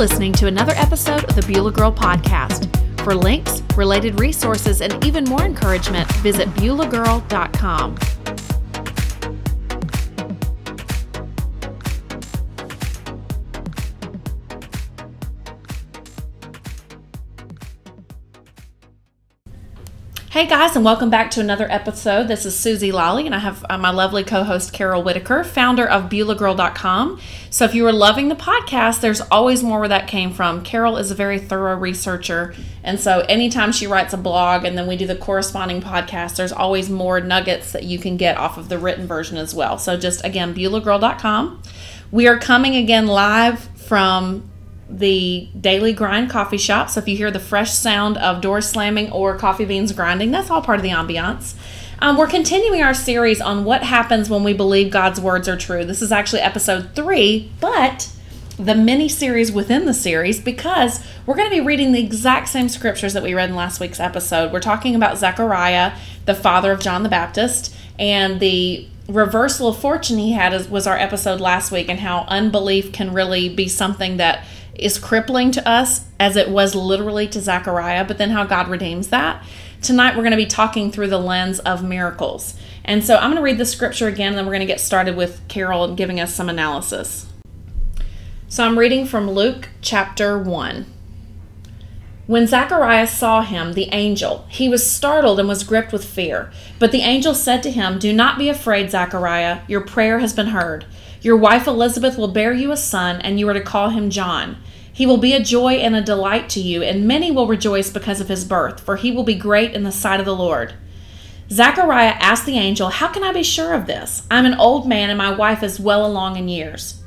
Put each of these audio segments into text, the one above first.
listening to another episode of the Beulah Girl Podcast. For links, related resources, and even more encouragement, visit BeulahGirl.com. Hey guys, and welcome back to another episode. This is Suzy Lolley, and I have uh, my lovely co host Carol Whitaker, founder of BeulahGirl.com. So, if you were loving the podcast, there's always more where that came from. Carol is a very thorough researcher, and so anytime she writes a blog and then we do the corresponding podcast, there's always more nuggets that you can get off of the written version as well. So, just again, BeulahGirl.com. We are coming again live from the Daily Grind coffee shop. So if you hear the fresh sound of doors slamming or coffee beans grinding, that's all part of the ambiance. Um, we're continuing our series on what happens when we believe God's words are true. This is actually episode three, but the mini series within the series because we're going to be reading the exact same scriptures that we read in last week's episode. We're talking about Zechariah, the father of John the Baptist, and the reversal of fortune he had was our episode last week, and how unbelief can really be something that is crippling to us as it was literally to Zechariah, but then how God redeems that. Tonight we're going to be talking through the lens of miracles. And so I'm going to read the scripture again, and then we're going to get started with Carol giving us some analysis. So I'm reading from Luke chapter 1. When Zacharias saw him, the angel, he was startled and was gripped with fear. But the angel said to him, Do not be afraid, Zachariah. Your prayer has been heard. Your wife Elizabeth will bear you a son, and you are to call him John. He will be a joy and a delight to you, and many will rejoice because of his birth, for he will be great in the sight of the Lord. Zechariah asked the angel, How can I be sure of this? I'm an old man, and my wife is well along in years.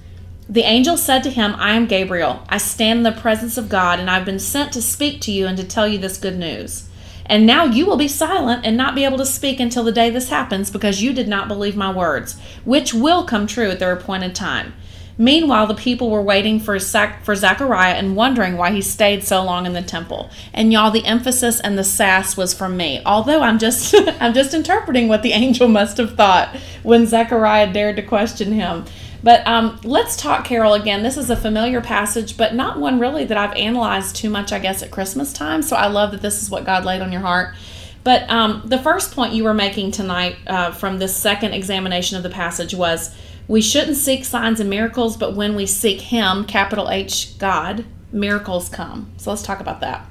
The angel said to him, I am Gabriel. I stand in the presence of God, and I've been sent to speak to you and to tell you this good news. And now you will be silent and not be able to speak until the day this happens because you did not believe my words, which will come true at their appointed time. Meanwhile, the people were waiting for Zach- for Zechariah and wondering why he stayed so long in the temple. And y'all, the emphasis and the sass was from me. Although I'm just I'm just interpreting what the angel must have thought when Zechariah dared to question him. But um, let's talk Carol again. This is a familiar passage, but not one really that I've analyzed too much, I guess, at Christmas time. So I love that this is what God laid on your heart. But um, the first point you were making tonight uh, from this second examination of the passage was we shouldn't seek signs and miracles, but when we seek Him, capital H, God, miracles come. So let's talk about that.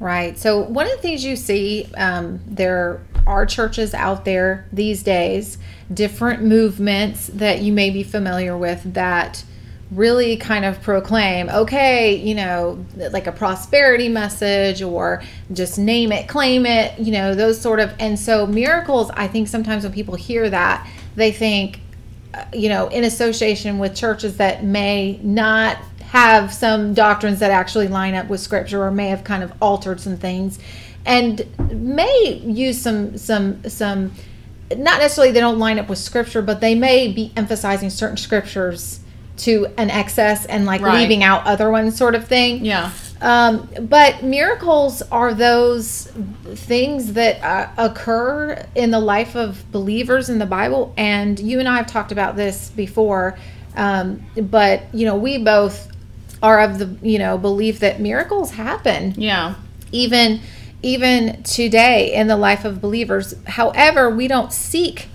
Right. So one of the things you see, um, there are churches out there these days, different movements that you may be familiar with that really kind of proclaim, okay, you know, like a prosperity message or just name it, claim it, you know, those sort of. And so miracles, I think sometimes when people hear that, they think, you know, in association with churches that may not have some doctrines that actually line up with scripture or may have kind of altered some things and may use some some some not necessarily they don't line up with scripture but they may be emphasizing certain scriptures to an excess and like right. leaving out other ones sort of thing yeah um, but miracles are those things that uh, occur in the life of believers in the bible and you and i have talked about this before. Um, but you know we both are of the you know belief that miracles happen. Yeah. Even even today in the life of believers. However, we don't seek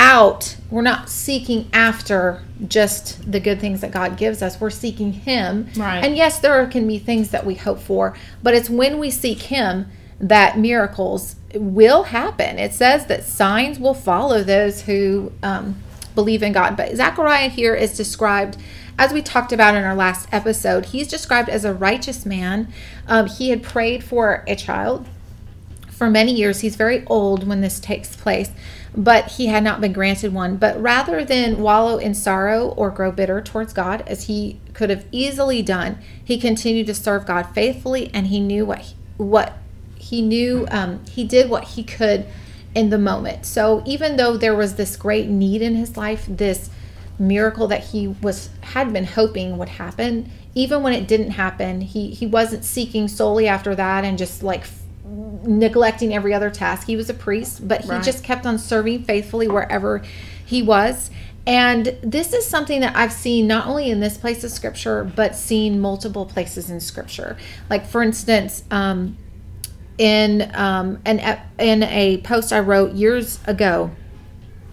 out, we're not seeking after just the good things that God gives us. We're seeking Him. Right. And yes, there can be things that we hope for, but it's when we seek Him that miracles will happen. It says that signs will follow those who um, believe in God. But Zechariah here is described as we talked about in our last episode, he's described as a righteous man. Um, he had prayed for a child for many years. He's very old when this takes place, but he had not been granted one. But rather than wallow in sorrow or grow bitter towards God, as he could have easily done, he continued to serve God faithfully, and he knew what he, what he knew. Um, he did what he could in the moment. So even though there was this great need in his life, this miracle that he was had been hoping would happen even when it didn't happen he he wasn't seeking solely after that and just like neglecting every other task he was a priest but he right. just kept on serving faithfully wherever he was And this is something that I've seen not only in this place of scripture, but seen multiple places in scripture. Like, for instance, um, in um, an in a post I wrote years ago,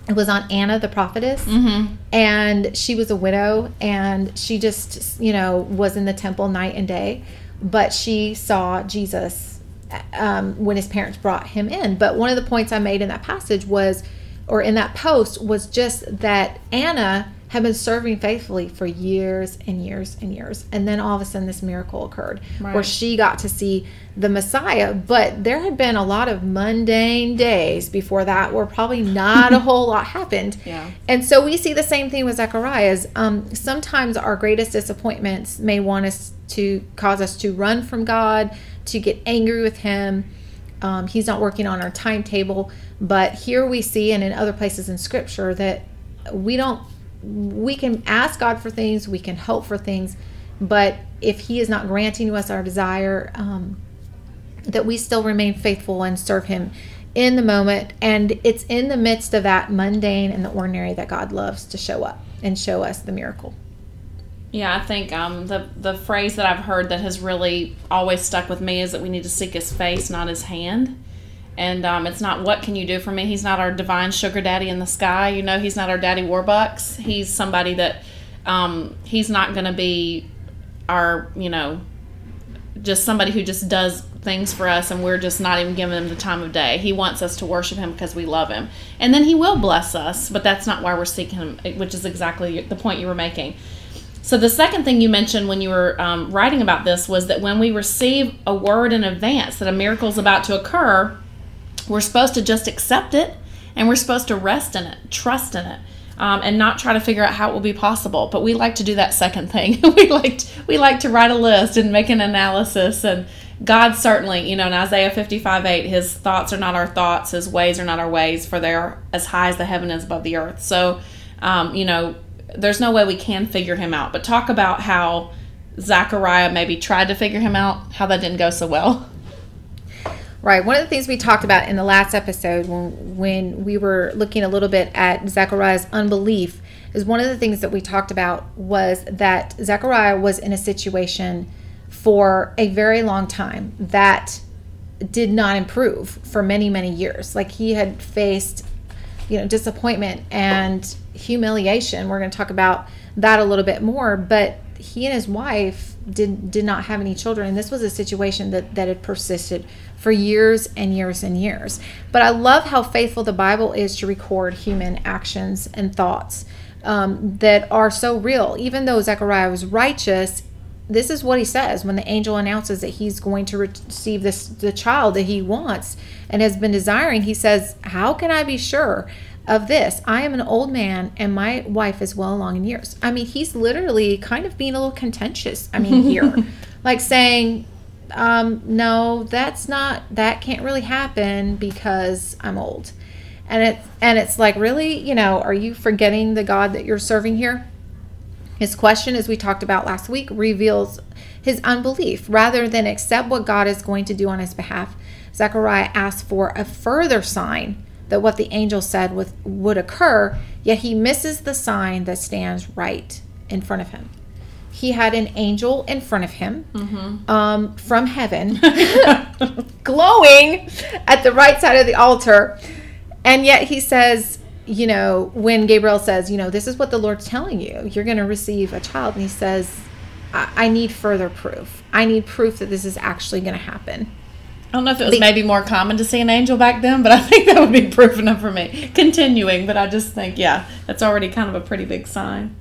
it was on Anna the prophetess, Mm-hmm. and she was a widow, and she just you know was in the temple night and day, but she saw Jesus um, when his parents brought him in. But one of the points I made in that passage was, or in that post, was just that Anna had been serving faithfully for years and years and years. And then all of a sudden, this miracle occurred where she got to see the Messiah. But there had been a lot of mundane days before that where probably not a whole lot happened. Yeah. And so we see the same thing with Zacharias. Um, sometimes our greatest disappointments may want us to cause us to run from God, to get angry with Him. Um, he's not working on our timetable. But here we see, and in other places in Scripture, that we don't, we can ask God for things, we can hope for things, but if He is not granting us our desire, um, that we still remain faithful and serve him in the moment and it's in the midst of that mundane and the ordinary that god loves to show up and show us the miracle Yeah, I think um, the the phrase that I've heard that has really always stuck with me is that we need to seek His face, not His hand. And um, it's not what can you do for me. He's not our divine sugar daddy in the sky. You know, He's not our daddy warbucks. He's somebody that um, He's not going to be our you know just somebody who just does things for us and we're just not even giving him the time of day. He wants us to worship him because we love him. And then he will bless us, but that's not why we're seeking him, which is exactly the point you were making. So the second thing you mentioned when you were um, writing about this was that when we receive a word in advance that a miracle is about to occur, we're supposed to just accept it and we're supposed to rest in it, trust in it, um, and not try to figure out how it will be possible. But we like to do that second thing. we like to, we like to write a list and make an analysis. And God certainly, you know, in Isaiah fifty five eight, His thoughts are not our thoughts, His ways are not our ways, for they are as high as the heaven is above the earth. So, um, you know, there's no way we can figure Him out. But talk about how Zechariah maybe tried to figure Him out, how that didn't go so well. Right. One of the things we talked about in the last episode when when we were looking a little bit at Zechariah's unbelief is one of the things that we talked about was that Zechariah was in a situation for a very long time that did not improve for many many years. Like he had faced you know disappointment and humiliation. We're going to talk about that a little bit more, but he and his wife did did not have any children and this was a situation that that had persisted for years and years and years. But i love how faithful the bible is to record human actions and thoughts um, that are so real. Even though zechariah was righteous this is what he says when the angel announces that he's going to receive this the child that he wants and has been desiring. He says how can i be sure of this? I am an old man and my wife is well along in years. I mean he's literally kind of being a little contentious i mean here. Like saying um, no that's not that can't really happen because i'm old and it's, and it's like really you know are you forgetting the god that you're serving here his question, as we talked about last week, reveals his unbelief. Rather than accept what God is going to do on his behalf, Zechariah asks for a further sign that what the angel said with, would occur, yet he misses the sign that stands right in front of him. He had an angel in front of him um, from heaven, glowing at the right side of the altar. And yet he says, you know, when Gabriel says, you know, this is what the Lord's telling you, you're going to receive a child. And he says, I, I need further proof. I need proof that this is actually going to happen. I don't know if it was maybe more common to see an angel back then, but I think that would be proof enough for me. Continuing, but I just think, yeah, that's already kind of a pretty big sign.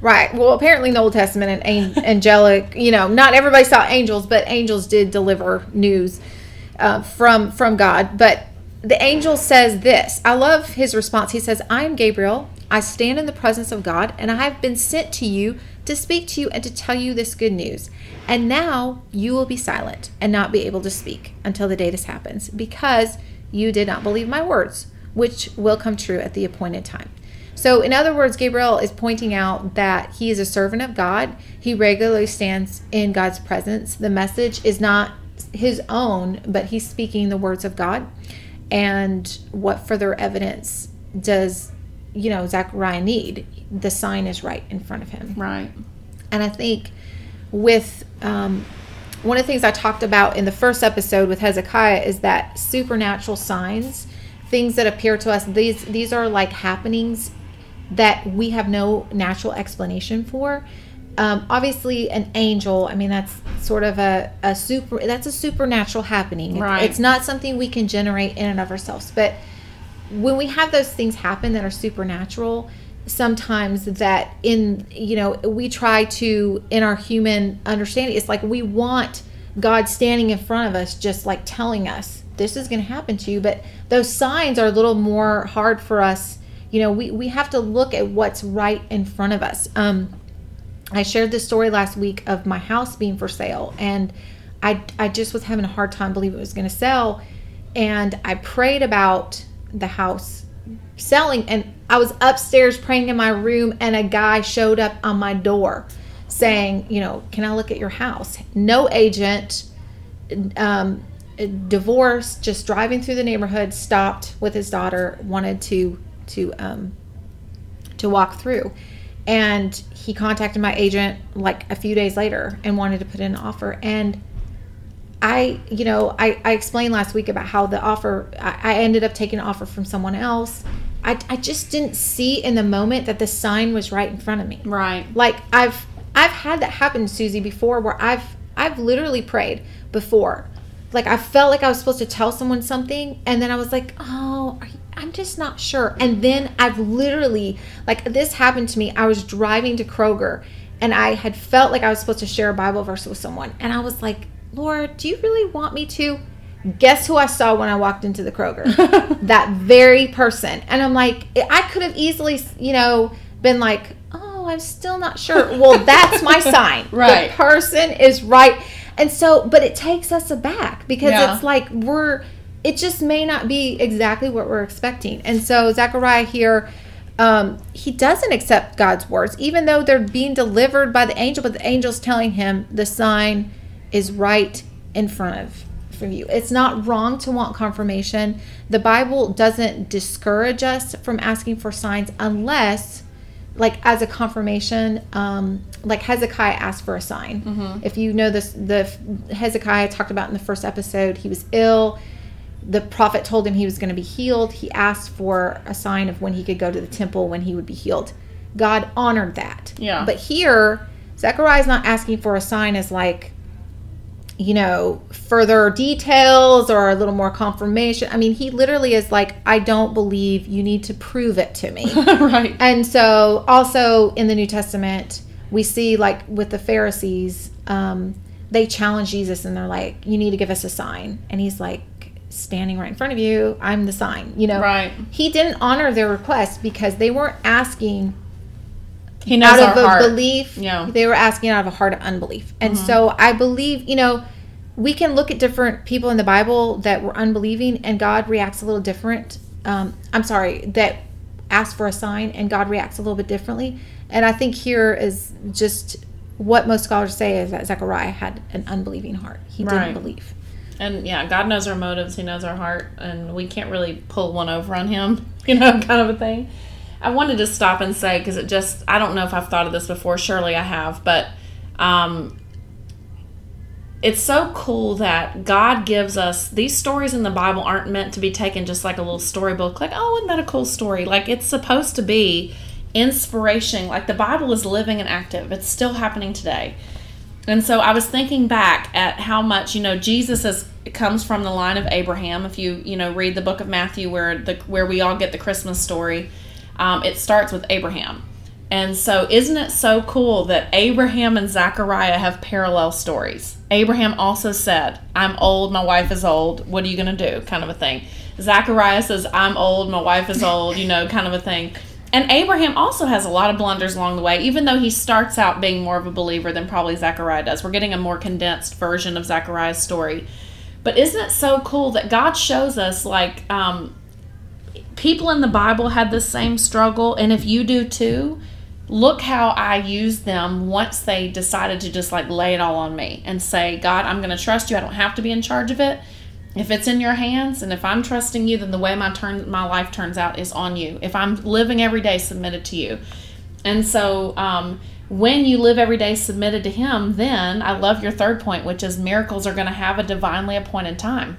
Right. Well, apparently in the Old Testament and an- angelic, you know, not everybody saw angels, but angels did deliver news uh, from from God. But the angel says this. I love his response. He says, "I am Gabriel. I stand in the presence of God, and I have been sent to you to speak to you and to tell you this good news. And now you will be silent and not be able to speak until the day this happens, because you did not believe my words, which will come true at the appointed time." So, in other words, Gabriel is pointing out that he is a servant of God. He regularly stands in God's presence. The message is not his own, but he's speaking the words of God. And what further evidence does you know, Zachariah need. The sign is right in front of him. Right. And I think with um, one of the things I talked about in the first episode with Hezekiah is that supernatural signs, things that appear to us, these these are like happenings that we have no natural explanation for. Um, obviously, an angel. I mean, that's sort of a, a super. That's a supernatural happening. Right. It's not something we can generate in and of ourselves. But when we have those things happen that are supernatural, sometimes that in you know we try to in our human understanding, it's like we want God standing in front of us, just like telling us this is going to happen to you. But those signs are a little more hard for us. You know, we we have to look at what's right in front of us. Um, I shared this story last week of my house being for sale, and I I just was having a hard time believing it was going to sell, and I prayed about the house selling, and I was upstairs praying in my room, and a guy showed up on my door, saying, you know, can I look at your house? No agent, um, divorced, just driving through the neighborhood, stopped with his daughter, wanted to to um, to walk through. And he contacted my agent like a few days later and wanted to put in an offer. And i you know i, I explained last week about how the offer I, I ended up taking an offer from someone else. I, I just didn't see in the moment that the sign was right in front of me. Right. like i've i've had that happen suzy before where i've i've literally prayed before. Like i felt like i was supposed to tell someone something and then i was like oh are you, i'm just not sure. And then i've literally like this happened to me. I was driving to kroger and i had felt like i was supposed to share a bible verse with someone. And i was like lord do you really want me to? Guess who i saw when i walked into the kroger? That very person. And i'm like i could have easily you know been like oh i'm still not sure. Well that's my sign. Right. the person is right. And so but it takes us aback because Yeah. it's like we're it just may not be exactly what we're expecting. And so zechariah here um, he doesn't accept god's words even though they're being delivered by the angel but the angel's telling him the sign is right in front of from you. It's not wrong to want confirmation. The bible doesn't discourage us from asking for signs unless like as a confirmation um like hezekiah asked for a sign. If you know this the hezekiah talked about in the first episode he was ill the prophet told him he was going to be healed he asked for a sign of when he could go to the temple when he would be healed god honored that Yeah. but here zechariah is not asking for a sign as like you know, further details or a little more confirmation. I mean, he literally is like, I don't believe you need to prove it to me. right. and so, also in the New Testament, we see like with the Pharisees, um, they challenge Jesus and they're like, You need to give us a sign. And he's like, Standing right in front of you, I'm the sign, you know? Right. He didn't honor their request because they weren't asking He knows out of our a heart. belief. Yeah. Mm-hmm. They were asking out of a heart of unbelief. And so I believe, you know, we can look at different people in the Bible that were unbelieving and God reacts a little different. Um, I'm sorry, that asked for a sign and God reacts a little bit differently. And I think here is just what most scholars say is that Zechariah had an unbelieving heart. He Right. didn't believe. And yeah, God knows our motives. He knows our heart, and we can't really pull one over on Him, you know, kind of a thing. I wanted to stop and say because it just I don't know if I've thought of this before. Surely I have, but um, it's so cool that God gives us these stories in the Bible aren't meant to be taken just like a little storybook. Like, oh, isn't that a cool story? Like it's supposed to be inspiration. Like the Bible is living and active. It's still happening today. And so I was thinking back at how much you know Jesus is comes from the line of Abraham. If you you know read the book of Matthew, where the where we all get the Christmas story, um, it starts with Abraham. And so, isn't it so cool that Abraham and Zachariah have parallel stories? Abraham also said, I'm old, my wife is old. What are you going to do? Kind of a thing. Zachariah says, I'm old, my wife is old, you know, kind of a thing. And Abraham also has a lot of blunders along the way, even though he starts out being more of a believer than probably Zachariah does. We're getting a more condensed version of Zachariah's story. But isn't it so cool that God shows us, like, um, people in the Bible had the same struggle, and if you do too, look how I used them once they decided to just like lay it all on me and say, God, I'm going to trust you. I don't have to be in charge of it. If it's in your hands and if I'm trusting you, then the way my turn my life turns out is on you. If I'm living every day submitted to you. And so um, when you live every day submitted to him, then I love your third point, which is miracles are going to have a divinely appointed time.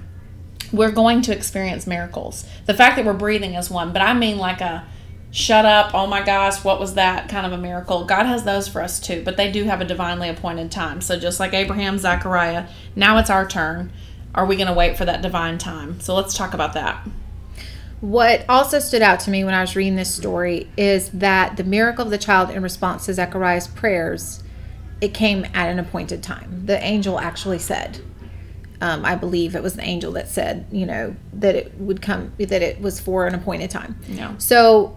We're going to experience miracles. The fact that we're breathing is one, but I mean like a shut up, oh my gosh, what was that kind of a miracle. God has those for us too, but they do have a divinely appointed time. So just like Abraham, Zechariah, now it's our turn. Are we going to wait for that divine time? So let's talk about that. What also stood out to me when I was reading this story is that the miracle of the child in response to Zechariah's prayers, it came at an appointed time. The angel actually said, um, I believe it was the angel that said, you know, that it would come, that it was for an appointed time. Yeah. So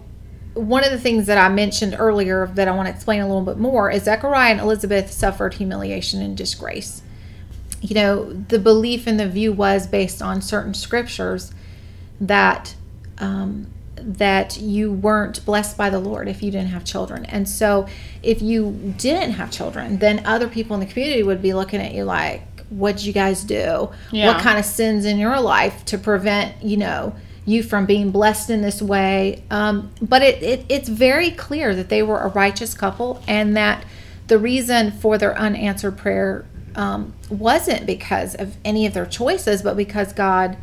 one of the things that I mentioned earlier that I want to explain a little bit more is Zechariah and Elizabeth suffered humiliation and disgrace. You know, the belief and the view was based on certain scriptures that um, that you weren't blessed by the Lord if you didn't have children. And so, if you didn't have children, then other people in the community would be looking at you like, "What'd you guys do? Yeah. What kind of sins in your life to prevent, you know?" you from being blessed in this way. Um, but it, it, it's very clear that they were a righteous couple and that the reason for their unanswered prayer um, wasn't because of any of their choices, but because God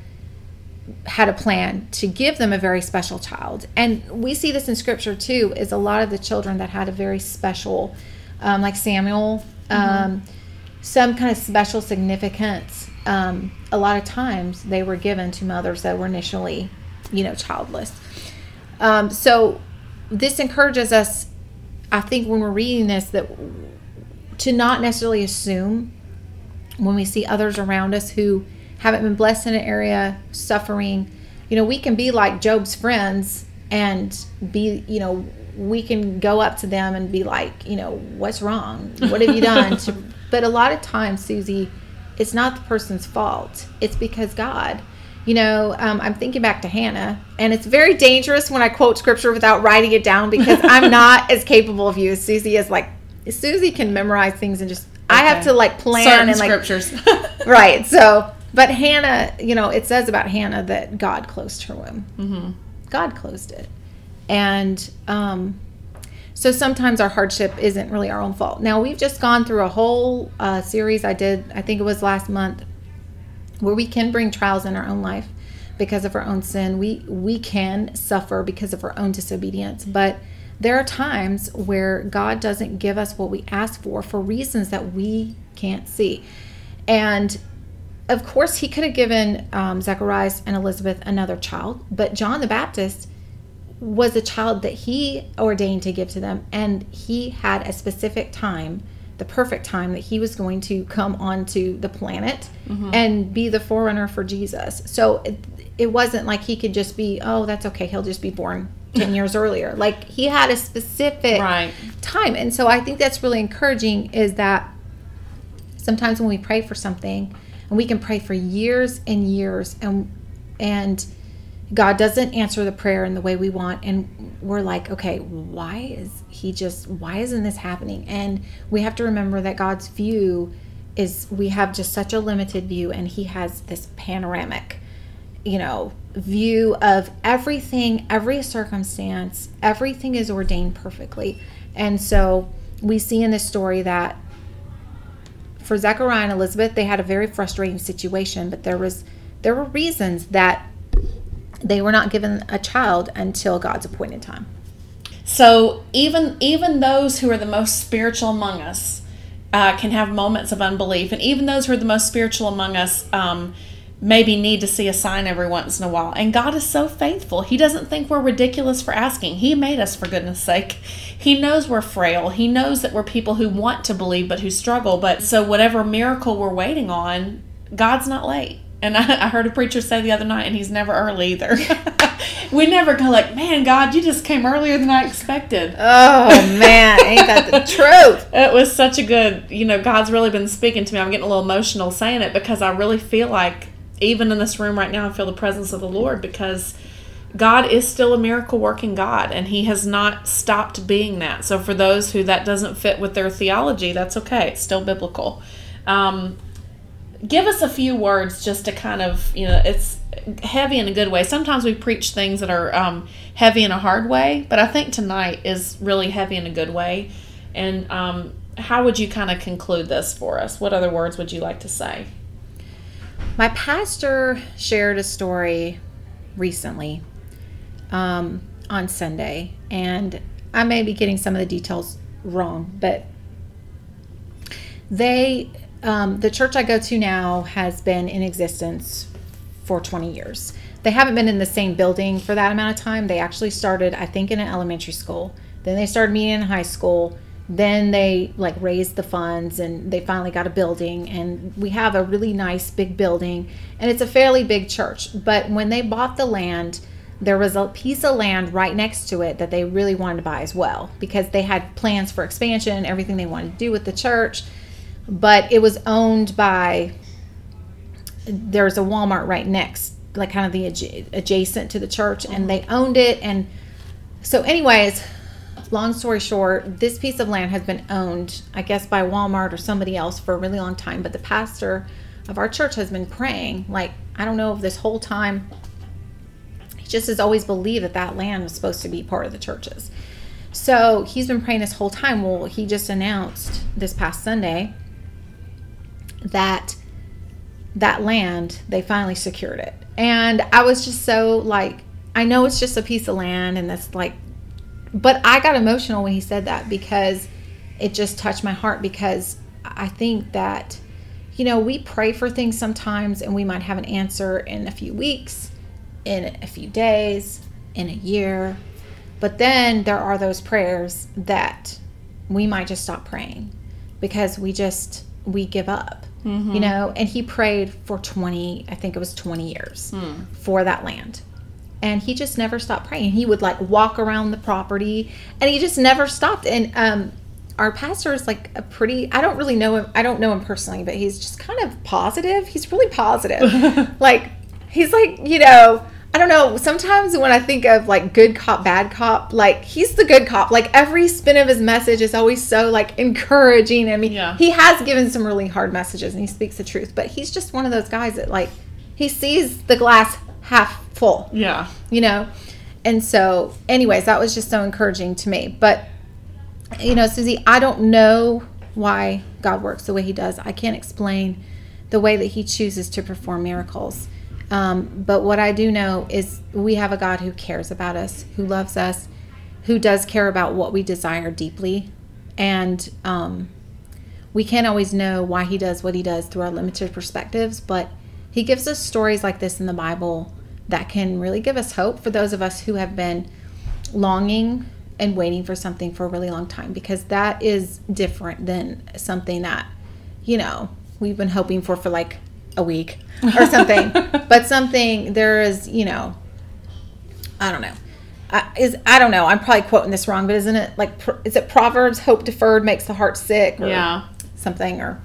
had a plan to give them a very special child. And we see this in scripture too, is a lot of the children that had a very special, um, like Samuel, um, some kind of special significance. Um, a lot of times they were given to mothers that were initially, you know, childless. Um, so this encourages us, I think, when we're reading this, that to not necessarily assume when we see others around us who haven't been blessed in an area suffering you know we can be like job's friends and be you know we can go up to them and be like you know what's wrong? What have you done? To, but a lot of times suzy it's not the person's fault. It's because god you know um, i'm thinking back to hannah and it's very dangerous when i quote scripture without writing it down because i'm not as capable of you as suzy is. Like suzy can memorize things and just i have to like plan Certain and like scriptures. right so but hannah you know it says about hannah that god closed her womb. Mm-hmm. god closed it. And um, so sometimes our hardship isn't really our own fault. Now we've just gone through a whole uh, series i did i think it was last month where we can bring trials in our own life because of our own sin. We we can suffer because of our own disobedience but there are times where god doesn't give us what we ask for for reasons that we can't see. And of course he could have given um, zacharias and elizabeth another child but john the baptist was a child that he ordained to give to them and he had a specific time the perfect time that he was going to come onto the planet and be the forerunner for jesus. So it, it wasn't like he could just be oh that's okay he'll just be born 10 years earlier. Like he had a specific Right. time. And so i think that's really encouraging is that sometimes when we pray for something and we can pray for years and years and and God doesn't answer the prayer in the way we want and we're like okay why is he just why isn't this happening? And we have to remember that God's view is we have just such a limited view and he has this panoramic you know view of everything every circumstance everything is ordained perfectly and so we see in this story that for Zechariah and Elizabeth, they had a very frustrating situation, but there was there were reasons that they were not given a child until God's appointed time. So even even those who are the most spiritual among us uh, can have moments of unbelief, and even those who are the most spiritual among us um, maybe need to see a sign every once in a while. And God is so faithful; He doesn't think we're ridiculous for asking. He made us for goodness sake. He knows we're frail. He knows that we're people who want to believe but who struggle. But so whatever miracle we're waiting on, God's not late. And I, I heard a preacher say the other night, and he's never early either. we never go like, man, God, you just came earlier than I expected. Oh man, ain't that the truth? It was such a good, you know, God's really been speaking to me. I'm getting a little emotional saying it because I really feel like, even in this room right now, I feel the presence of the Lord because God is still a miracle working God and He has not stopped being that. So, for those who that doesn't fit with their theology, that's okay. It's still biblical. Um, give us a few words just to kind of, you know, it's heavy in a good way. Sometimes we preach things that are um, heavy in a hard way, but I think tonight is really heavy in a good way. And um, how would you kind of conclude this for us? What other words would you like to say? My pastor shared a story recently um, on Sunday, and I may be getting some of the details wrong, but they, um, the church I go to now, has been in existence for 20 years. They haven't been in the same building for that amount of time. They actually started, I think, in an elementary school. Then they started meeting in high school. Then they like raised the funds and they finally got a building. And we have a really nice big building. And it's a fairly big church. But when they bought the land, there was a piece of land right next to it that they really wanted to buy as well because they had plans for expansion, everything they wanted to do with the church. But it was owned by there's a Walmart right next, like kind of the adjacent to the church, and mm-hmm. they owned it. And so, anyways, long story short, this piece of land has been owned, I guess, by Walmart or somebody else for a really long time. But the pastor of our church has been praying, like, I don't know if this whole time, he just has always believed that that land was supposed to be part of the churches. So he's been praying this whole time. Well, he just announced this past Sunday that that land, they finally secured it. And I was just so like, I know it's just a piece of land and that's like, but I got emotional when he said that because it just touched my heart because I think that, you know, we pray for things sometimes and we might have an answer in a few weeks, in a few days, in a year. But then there are those prayers that we might just stop praying because we just, we give up mm-hmm. you know and he prayed for 20 i think it was 20 years mm. for that land and he just never stopped praying he would like walk around the property and he just never stopped and um our pastor is like a pretty i don't really know him i don't know him personally but he's just kind of positive he's really positive like he's like you know I don't know. Sometimes when I think of like good cop, bad cop, like he's the good cop. Like every spin of his message is always so like encouraging. I mean, yeah. he has given some really hard messages and he speaks the truth, but he's just one of those guys that like he sees the glass half full. Yeah. You know? And so, anyways, that was just so encouraging to me. But, you know, Suzy, I don't know why God works the way he does. I can't explain the way that he chooses to perform miracles. Um, but what I do know is we have a God who cares about us, who loves us, who does care about what we desire deeply. And um, we can't always know why He does what He does through our limited perspectives, but He gives us stories like this in the Bible that can really give us hope for those of us who have been longing and waiting for something for a really long time because that is different than something that, you know, we've been hoping for for like a week or something. but something there is, you know, I don't know. I, is I don't know. I'm probably quoting this wrong, but isn't it like is it Proverbs? Hope deferred makes the heart sick, or yeah, something. Or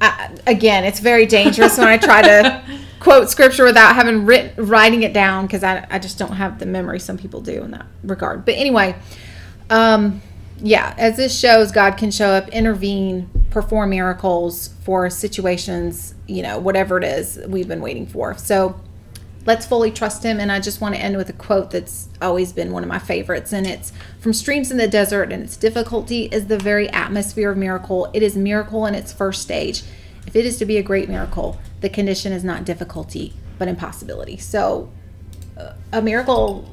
I, again, it's very dangerous when I try to quote scripture without having written writing it down because I I just don't have the memory some people do in that regard. But anyway, um, yeah, as this shows, God can show up, intervene, perform miracles for situations, you know, whatever it is we've been waiting for. So let's fully trust Him. And I just want to end with a quote that's always been one of my favorites. And it's from Streams in the Desert, and its difficulty is the very atmosphere of miracle. It is miracle in its first stage. If it is to be a great miracle, the condition is not difficulty, but impossibility. So uh, a miracle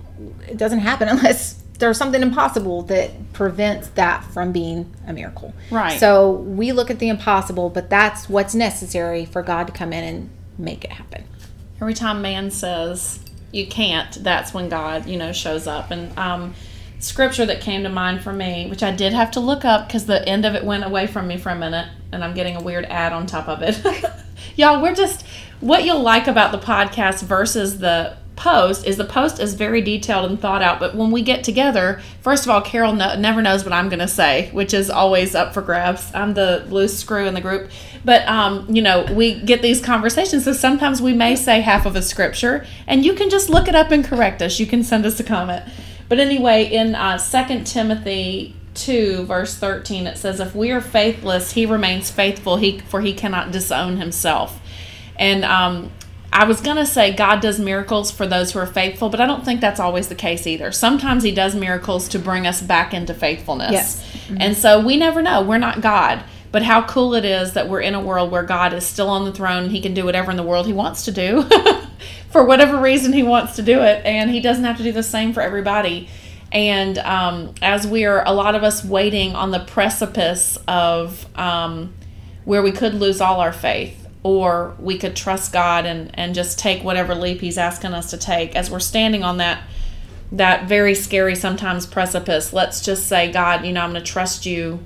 it doesn't happen unless there's something impossible that prevents that from being a miracle. Right. So we look at the impossible, but that's what's necessary for God to come in and make it happen. Every time man says you can't, that's when God, you know, shows up. And um, scripture that came to mind for me, which I did have to look up because the end of it went away from me for a minute, and I'm getting a weird ad on top of it. Y'all, we're just what you'll like about the podcast versus the post is the post is very detailed and thought out but when we get together first of all carol no, never knows what i'm going to say which is always up for grabs. I'm the loose screw in the group. But um, you know we get these conversations so sometimes we may say half of a scripture and you can just look it up and correct us. You can send us a comment. But anyway in uh, 2 timothy 2 verse 13 it says if we are faithless he remains faithful he for he cannot disown himself And um, I was going to say God does miracles for those who are faithful, but I don't think that's always the case either. Sometimes He does miracles to bring us back into faithfulness. Yes. Mm-hmm. And so we never know. We're not God. But how cool it is that we're in a world where God is still on the throne He can do whatever in the world He wants to do for whatever reason He wants to do it. And He doesn't have to do the same for everybody. And um, as we are, a lot of us waiting on the precipice of um, where we could lose all our faith or we could trust God and, and just take whatever leap He's asking us to take. As we're standing on that that very scary sometimes precipice, let's just say, God, you know, I'm going to trust you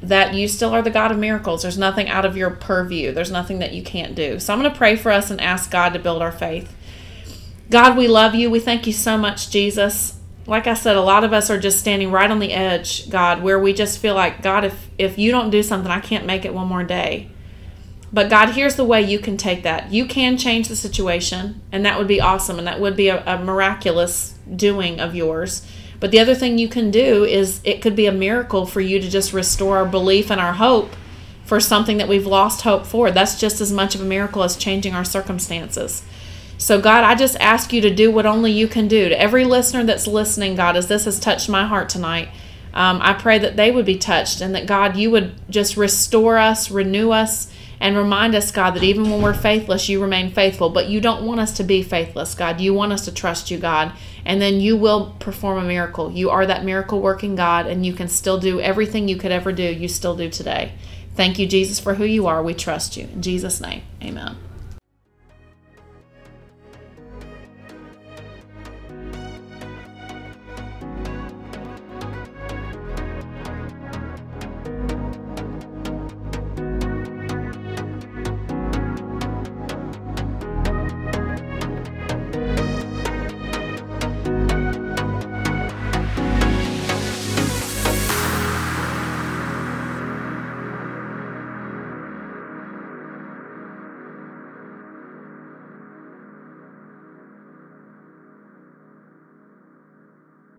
that you still are the God of miracles. There's nothing out of your purview. There's nothing that you can't do. So I'm going to pray for us and ask God to build our faith. God, we love you. We thank you so much, Jesus. Like I said, a lot of us are just standing right on the edge, God, where we just feel like, God, if if you don't do something, I can't make it one more day. But God, here's the way you can take that. You can change the situation, and that would be awesome, and that would be a, a miraculous doing of yours. But the other thing you can do is it could be a miracle for you to just restore our belief and our hope for something that we've lost hope for. That's just as much of a miracle as changing our circumstances. So, God, I just ask you to do what only you can do. To every listener that's listening, God, as this has touched my heart tonight, um, I pray that they would be touched and that, God, you would just restore us, renew us, and remind us, God, that even when we're faithless, you remain faithful. But you don't want us to be faithless, God. You want us to trust you, God. And then you will perform a miracle. You are that miracle working God, and you can still do everything you could ever do, you still do today. Thank you, Jesus, for who you are. We trust you. In Jesus' name, amen.